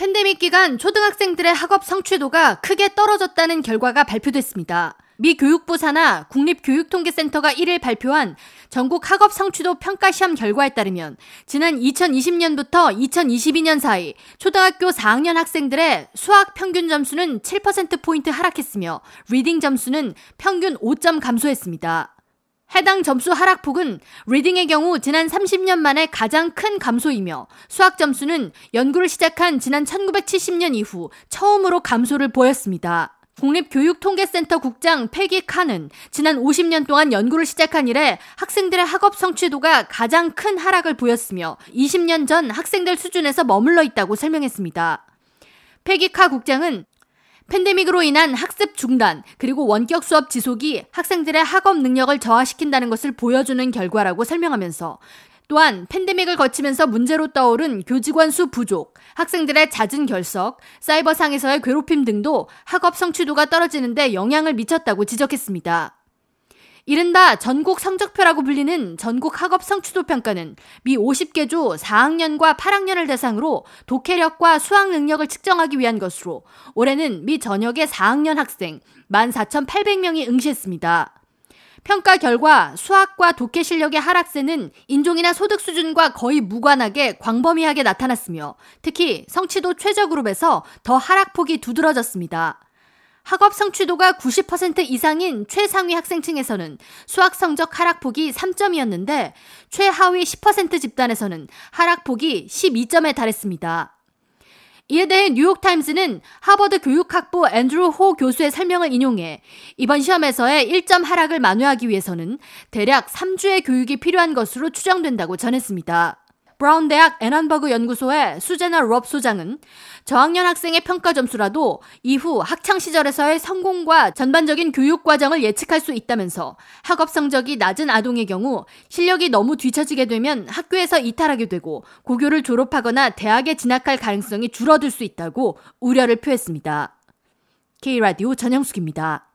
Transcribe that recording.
팬데믹 기간 초등학생들의 학업 성취도가 크게 떨어졌다는 결과가 발표됐습니다. 미 교육부 산하 국립교육통계센터가 1일 발표한 전국 학업 성취도 평가 시험 결과에 따르면 지난 2020년부터 2022년 사이 초등학교 4학년 학생들의 수학 평균 점수는 7%포인트 하락했으며 reading 점수는 평균 5점 감소했습니다. 해당 점수 하락폭은 reading의 경우 지난 30년 만에 가장 큰 감소이며 수학 점수는 연구를 시작한 지난 1970년 이후 처음으로 감소를 보였습니다. 국립교육통계센터 국장 페기 카는 지난 50년 동안 연구를 시작한 이래 학생들의 학업 성취도가 가장 큰 하락을 보였으며 20년 전 학생들 수준에서 머물러 있다고 설명했습니다. 패기카 국장은 팬데믹으로 인한 학습 중단 그리고 원격 수업 지속이 학생들의 학업 능력을 저하시킨다는 것을 보여주는 결과라고 설명하면서 또한 팬데믹을 거치면서 문제로 떠오른 교직원 수 부족, 학생들의 잦은 결석, 사이버상에서의 괴롭힘 등도 학업 성취도가 떨어지는데 영향을 미쳤다고 지적했습니다. 이른바 전국 성적표라고 불리는 전국 학업 성취도 평가는 미 50개 조 4학년과 8학년을 대상으로 독해력과 수학 능력을 측정하기 위한 것으로 올해는 미 전역의 4학년 학생 14,800명이 응시했습니다. 평가 결과 수학과 독해 실력의 하락세는 인종이나 소득 수준과 거의 무관하게 광범위하게 나타났으며 특히 성취도 최저 그룹에서 더 하락폭이 두드러졌습니다. 학업 성취도가 90% 이상인 최상위 학생층에서는 수학 성적 하락폭이 3점이었는데 최하위 10% 집단에서는 하락폭이 12점에 달했습니다. 이에 대해 뉴욕타임스는 하버드 교육학부 앤드루 호 교수의 설명을 인용해 이번 시험에서의 1점 하락을 만회하기 위해서는 대략 3주의 교육이 필요한 것으로 추정된다고 전했습니다. 브라운 대학 애난버그 연구소의 수제나 럽 소장은 저학년 학생의 평가 점수라도 이후 학창 시절에서의 성공과 전반적인 교육 과정을 예측할 수 있다면서 학업 성적이 낮은 아동의 경우 실력이 너무 뒤처지게 되면 학교에서 이탈하게 되고 고교를 졸업하거나 대학에 진학할 가능성이 줄어들 수 있다고 우려를 표했습니다. K라디오 전영숙입니다.